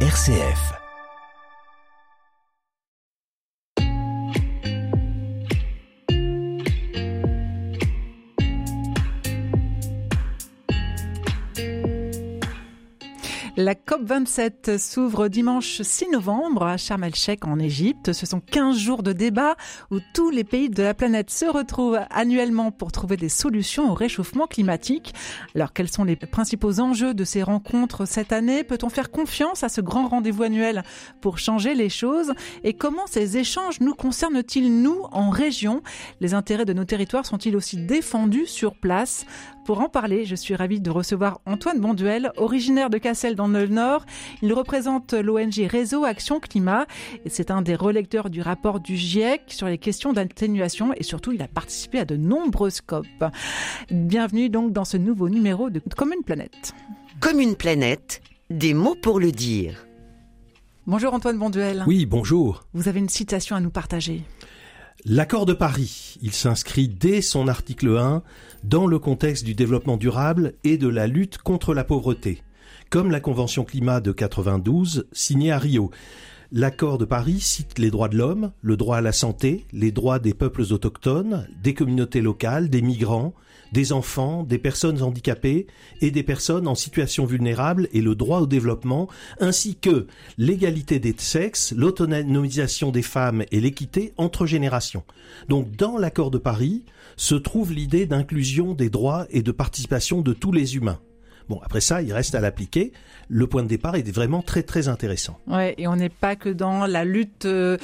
RCF. La COP27 s'ouvre dimanche 6 novembre à Sharm el-Sheikh en Égypte. Ce sont 15 jours de débat où tous les pays de la planète se retrouvent annuellement pour trouver des solutions au réchauffement climatique. Alors quels sont les principaux enjeux de ces rencontres cette année? Peut-on faire confiance à ce grand rendez-vous annuel pour changer les choses? Et comment ces échanges nous concernent-ils nous en région? Les intérêts de nos territoires sont-ils aussi défendus sur place? Pour en parler, je suis ravie de recevoir Antoine Bonduel, originaire de Cassel dans le Nord. Il représente l'ONG Réseau Action Climat et c'est un des relecteurs du rapport du GIEC sur les questions d'atténuation et surtout il a participé à de nombreuses COP. Bienvenue donc dans ce nouveau numéro de Comme une planète. Comme une planète, des mots pour le dire. Bonjour Antoine Bonduel. Oui, bonjour. Vous avez une citation à nous partager. L'accord de Paris, il s'inscrit dès son article 1 dans le contexte du développement durable et de la lutte contre la pauvreté comme la Convention climat de 92 signée à Rio. L'accord de Paris cite les droits de l'homme, le droit à la santé, les droits des peuples autochtones, des communautés locales, des migrants, des enfants, des personnes handicapées et des personnes en situation vulnérable et le droit au développement, ainsi que l'égalité des sexes, l'autonomisation des femmes et l'équité entre générations. Donc dans l'accord de Paris se trouve l'idée d'inclusion des droits et de participation de tous les humains. Bon, après ça, il reste à l'appliquer. Le point de départ est vraiment très très intéressant. Ouais, et on n'est pas que dans la lutte euh,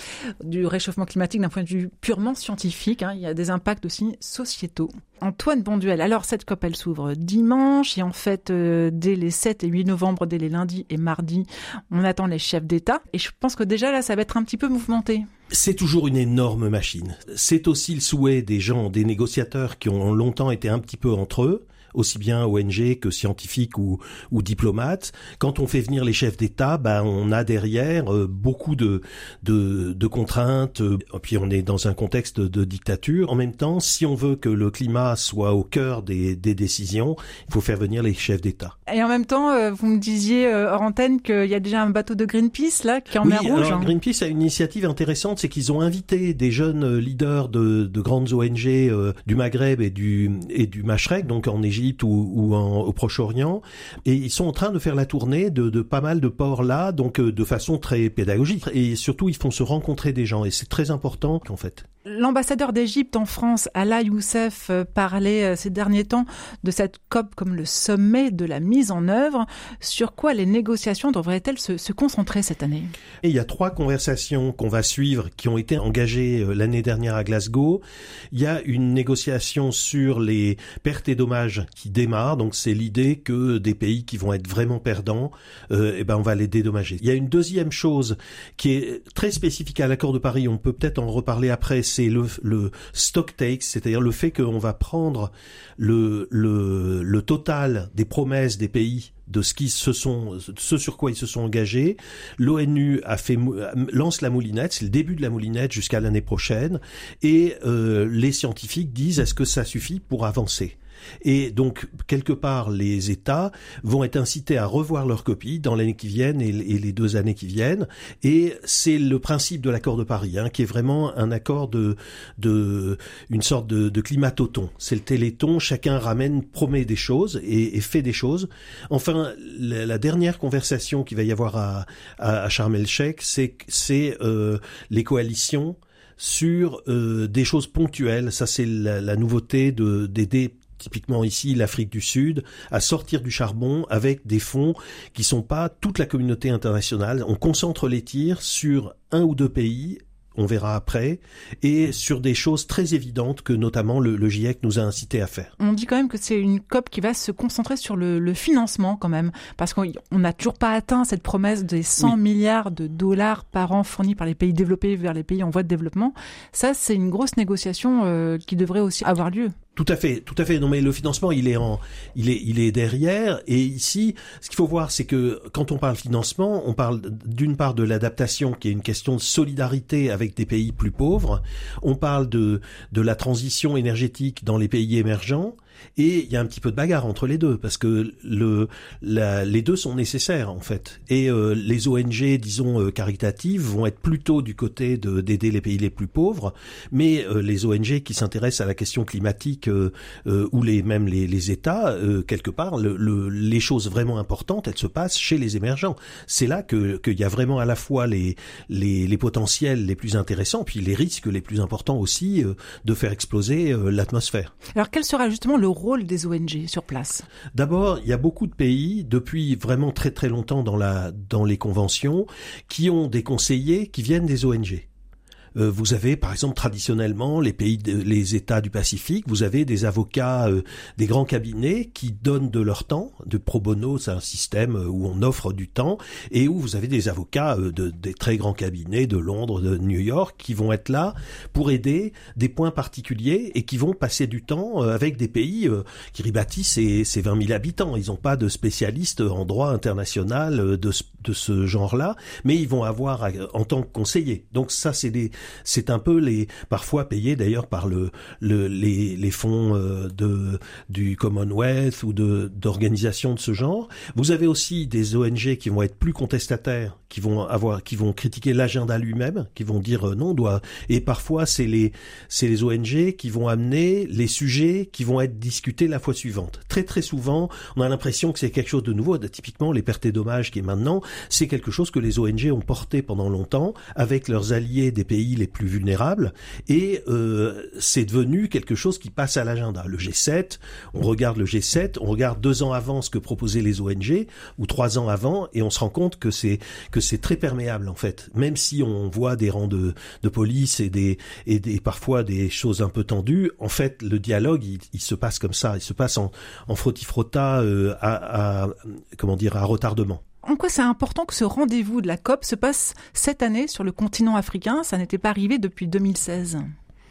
du réchauffement climatique d'un point de vue purement scientifique. Hein. Il y a des impacts aussi sociétaux. Antoine Bonduel, alors cette COP elle s'ouvre dimanche et en fait euh, dès les 7 et 8 novembre, dès les lundis et mardis, on attend les chefs d'État et je pense que déjà là ça va être un petit peu mouvementé. C'est toujours une énorme machine. C'est aussi le souhait des gens, des négociateurs qui ont longtemps été un petit peu entre eux aussi bien ONG que scientifiques ou, ou diplomates. Quand on fait venir les chefs d'État, ben on a derrière euh, beaucoup de, de, de contraintes. Euh, puis on est dans un contexte de dictature. En même temps, si on veut que le climat soit au cœur des, des décisions, il faut faire venir les chefs d'État. Et en même temps, euh, vous me disiez hors antenne qu'il y a déjà un bateau de Greenpeace là qui est en mer Rouge. Alors, Greenpeace a une initiative intéressante, c'est qu'ils ont invité des jeunes leaders de, de grandes ONG du Maghreb et du et du Machrek, donc en Égypte ou, au Proche-Orient, et ils sont en train de faire la tournée de, pas mal de ports là, donc euh, de façon très pédagogique. Et surtout, ils font se rencontrer des gens, et c'est très important en fait. L'ambassadeur d'Égypte en France, Alaa Youssef, euh, parlait euh, ces derniers temps de cette COP comme le sommet de la mise en œuvre. Sur quoi les négociations devraient-elles se, concentrer cette année? Il y a trois conversations qu'on va suivre qui ont été engagées l'année dernière à Glasgow. Il y a une négociation sur les pertes et dommages qui démarre. Donc c'est l'idée que des pays qui vont être vraiment perdants, euh, eh ben on va les dédommager. Il y a une deuxième chose qui est très spécifique à l'accord de Paris. On peut peut-être en reparler après. C'est le, le stock take, c'est-à-dire le fait qu'on va prendre le, total des promesses des pays de ce qui se sont, sur quoi ils se sont engagés. L'ONU lance la moulinette, c'est le début de la moulinette jusqu'à l'année prochaine, et euh, les scientifiques disent est-ce que ça suffit pour avancer? Et donc, quelque part, les États vont être incités à revoir leur copie dans l'année qui vient et, les deux années qui viennent. Et c'est le principe de l'accord de Paris, hein, qui est vraiment un accord de, de une sorte de, de climatoton. C'est le téléthon, chacun ramène, promet des choses et, fait des choses. Enfin, la, dernière conversation qu'il va y avoir à, à, à Sharm el-Sheikh, c'est c'est euh, les coalitions sur euh, des choses ponctuelles. Ça, c'est la, la nouveauté de d'aider typiquement ici l'Afrique du Sud, à sortir du charbon avec des fonds qui sont pas toute la communauté internationale. On concentre les tirs sur un ou deux pays on verra après, et sur des choses très évidentes que notamment le, GIEC nous a incité à faire. On dit quand même que c'est une COP qui va se concentrer sur le, financement quand même, parce qu'on n'a toujours pas atteint cette promesse des 100 milliards de dollars par an fournis par les pays développés vers les pays en voie de développement. Ça, c'est une grosse négociation euh, qui devrait aussi avoir lieu. Tout à fait, tout à fait. Non, mais le financement, il est en, il est, il est derrière. Et ici, ce qu'il faut voir, c'est que quand on parle financement, on parle d'une part de l'adaptation, qui est une question de solidarité avec des pays plus pauvres. On parle de de la transition énergétique dans les pays émergents. Et il y a un petit peu de bagarre entre les deux parce que le, les deux sont nécessaires en fait. Et euh, les ONG, disons euh, caritatives, vont être plutôt du côté d'aider les pays les plus pauvres, mais euh, les ONG qui s'intéressent à la question climatique ou les même les, les États, quelque part, le, les choses vraiment importantes, elles se passent chez les émergents. C'est là que qu'il y a vraiment à la fois les, les, les potentiels les plus intéressants, puis les risques les plus importants aussi de faire exploser l'atmosphère. Alors quel sera justement le rôle des ONG sur place D'abord, il y a beaucoup de pays, depuis vraiment très très longtemps dans, la, dans les conventions, qui ont des conseillers qui viennent des ONG. Euh, vous avez par exemple traditionnellement les pays, les États du Pacifique, vous avez des avocats, euh, des grands cabinets qui donnent de leur temps, de pro bono, c'est un système euh, où on offre du temps, et où vous avez des avocats de, des très grands cabinets de Londres, de New York, qui vont être là pour aider des points particuliers et qui vont passer du temps avec des pays. Kiribati, c'est, c'est 20 000 habitants, ils n'ont pas de spécialistes en droit international de, de ce genre-là, mais ils vont avoir en tant que conseillers. Donc ça, c'est des c'est un peu les parfois payé d'ailleurs par le, le les, les fonds euh, de du Commonwealth ou de d'organisations de ce genre. Vous avez aussi des ONG qui vont être plus contestataires, qui vont avoir qui vont critiquer l'agenda lui-même, qui vont dire euh, non doit et parfois c'est les c'est les ONG qui vont amener les sujets qui vont être discutés la fois suivante. Très très souvent, on a l'impression que c'est quelque chose de nouveau. Typiquement, les pertes et dommages qui est maintenant, c'est quelque chose que les ONG ont porté pendant longtemps avec leurs alliés des pays les plus vulnérables, et euh, c'est devenu quelque chose qui passe à l'agenda. Le G7, on regarde le G7, on regarde deux ans avant ce que proposaient les ONG, ou trois ans avant, et on se rend compte que c'est que c'est très perméable en fait. Même si on voit des rangs de, de police et des et des parfois des choses un peu tendues, en fait le dialogue il, se passe comme ça, il se passe en, en frotti-frotta euh, à, à comment dire à retardement. En quoi c'est important que ce rendez-vous de la COP se passe cette année sur le continent africain? Ça n'était pas arrivé depuis 2016.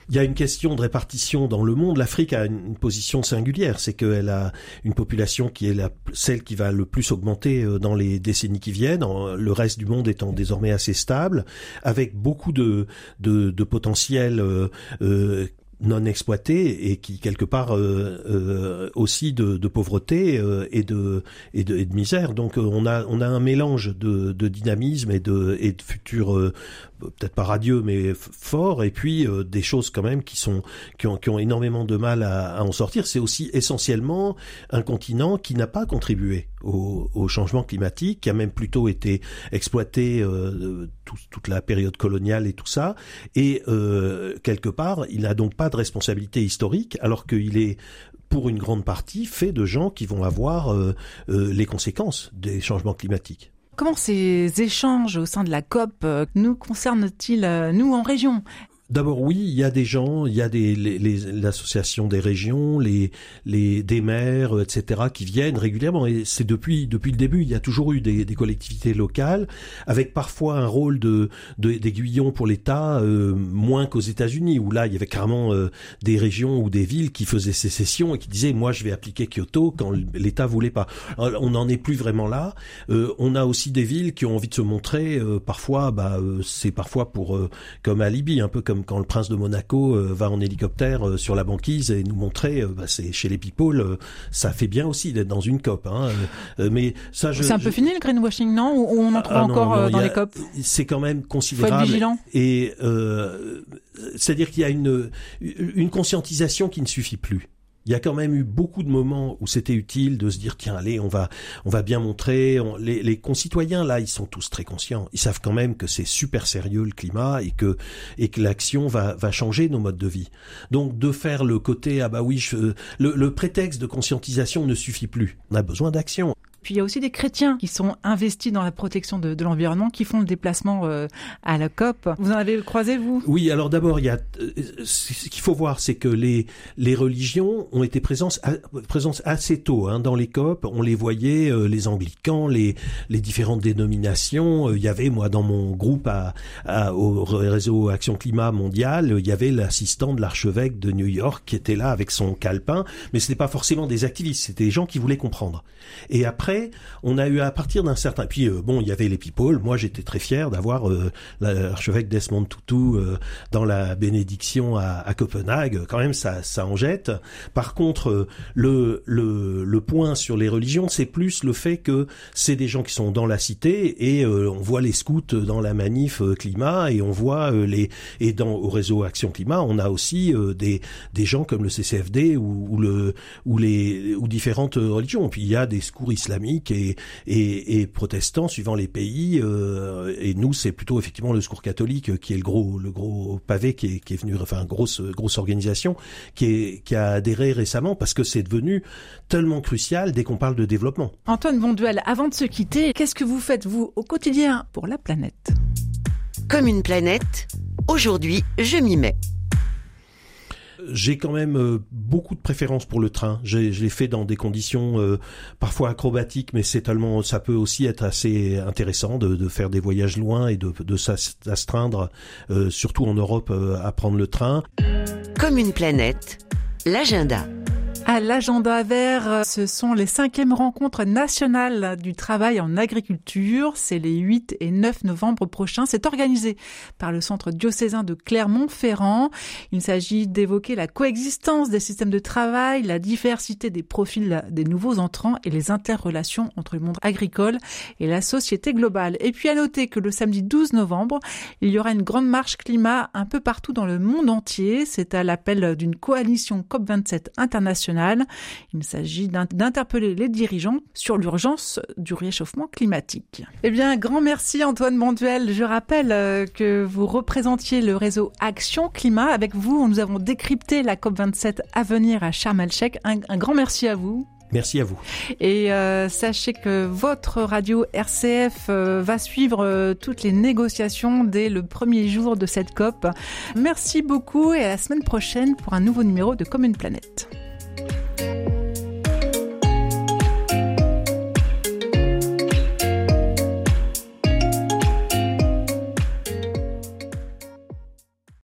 Il y a une question de répartition dans le monde. L'Afrique a une position singulière, c'est qu'elle a une population qui est celle qui va le plus augmenter euh, dans les décennies qui viennent, le reste du monde étant désormais assez stable, avec beaucoup de, de, de potentiel euh, euh, non exploité et qui quelque part euh, euh, aussi de, pauvreté euh, et, de, et, de, misère. Donc on a on a un mélange de, de dynamisme et de et de futur peut-être pas radieux mais fort et puis des choses quand même qui sont qui ont, qui ont énormément de mal à, à en sortir. C'est aussi essentiellement un continent qui n'a pas contribué au, au, changement climatique, qui a même plutôt été exploité toute la période coloniale et tout ça. Et quelque part, il n'a donc pas de responsabilité historique, alors qu'il est pour une grande partie fait de gens qui vont avoir euh, euh, les conséquences des changements climatiques. Comment ces échanges au sein de la COP euh, nous concernent-ils, nous, en région? D'abord, oui, il y a des gens, il y a des l'association des régions, les les des maires, etc., qui viennent régulièrement. Et c'est depuis depuis le début, il y a toujours eu des, des collectivités locales, avec parfois un rôle de d'aiguillon pour l'État, euh, moins qu'aux États-Unis, où là il y avait carrément euh, des régions ou des villes qui faisaient sécession et qui disaient moi je vais appliquer Kyoto quand l'État voulait pas. on n'en est plus vraiment là. Euh, on a aussi des villes qui ont envie de se montrer. parfois, bah c'est parfois pour comme à Libye, un peu comme quand le prince de Monaco euh, va en hélicoptère euh, sur la banquise et nous montrer, euh, bah, c'est chez les people, ça fait bien aussi d'être dans une COP. Hein, mais ça, c'est un peu fini le greenwashing, non? Ou on en trouve ah encore dans les COP? C'est quand même considérable. Faut être vigilant. Et c'est-à-dire qu'il y a une une conscientisation qui ne suffit plus il y a quand même eu beaucoup de moments où c'était utile de se dire tiens allez on va on va bien montrer. Les, les, concitoyens là ils sont tous très conscients. Ils savent quand même que c'est super sérieux le climat et que et que l'action va va changer nos modes de vie. Donc de faire le côté ah bah oui je, le, le prétexte de conscientisation ne suffit plus. On a besoin d'action puis il y a aussi des chrétiens qui sont investis dans la protection de, de l'environnement, qui font le déplacement euh, à la COP. Vous en avez croisé, vous? Oui, alors d'abord, il y a euh, ce qu'il faut voir, c'est que les, les religions ont été présentes, présentes assez tôt hein, dans les COP. On les voyait, euh, les anglicans, les, les différentes dénominations. Il y avait, moi, dans mon groupe à, à, au réseau Action Climat Mondial, il y avait l'assistant de l'archevêque de New York qui était là avec son calepin, mais ce n'était pas forcément des activistes, c'était des gens qui voulaient comprendre. Et après, on a eu à partir d'un certain, puis euh, bon, il y avait les people. Moi, j'étais très fier d'avoir euh, l'archevêque Desmond Tutu euh, dans la bénédiction à, à, Copenhague. Quand même, ça, ça en jette. Par contre, le, le, le point sur les religions, c'est plus le fait que c'est des gens qui sont dans la cité et on voit les scouts dans la manif climat et on voit les et dans au réseau Action Climat, on a aussi des des gens comme le CCFD ou, ou le ou les ou différentes religions. Puis il y a des secours islamiques et, et, et protestants suivant les pays. Euh, et nous, c'est plutôt effectivement le secours catholique qui est le gros le gros pavé qui est, qui est venu, enfin grosse grosse organisation qui est qui a adhéré récemment parce que c'est devenu tellement crucial dès qu'on parle de développement. Antoine Bonduel, avant de se quitter, qu'est-ce que vous faites vous au quotidien pour la planète? Comme une planète, aujourd'hui je m'y mets j'ai quand même euh, beaucoup de préférence pour le train. Je l'ai fait dans des conditions euh, parfois acrobatiques, mais c'est tellement, ça peut aussi être assez intéressant de, de faire des voyages loin et de, de s'astreindre, euh, surtout en Europe, à prendre le train. Comme une planète, l'agenda. À l'agenda vert, ce sont les cinquièmes rencontres nationales du travail en agriculture. C'est les 8 et 9 novembre prochains. C'est organisé par le Centre diocésain de Clermont-Ferrand. Il s'agit d'évoquer la coexistence des systèmes de travail, la diversité des profils des nouveaux entrants et les interrelations entre le monde agricole et la société globale. Et puis à noter que le samedi 12 novembre, il y aura une grande marche climat un peu partout dans le monde entier. C'est à l'appel d'une coalition COP27 internationale il s'agit d'interpeller les dirigeants sur l'urgence du réchauffement climatique. Eh bien, grand merci Antoine Bonduel. Je rappelle euh, que vous représentiez le réseau Action Climat. Avec vous, nous avons décrypté la COP27 à venir à Sharm el-Sheikh. Un, grand merci à vous. Merci à vous. Et euh, sachez que votre radio RCF euh, va suivre toutes les négociations dès le premier jour de cette COP. Merci beaucoup et à la semaine prochaine pour un nouveau numéro de Comme une planète.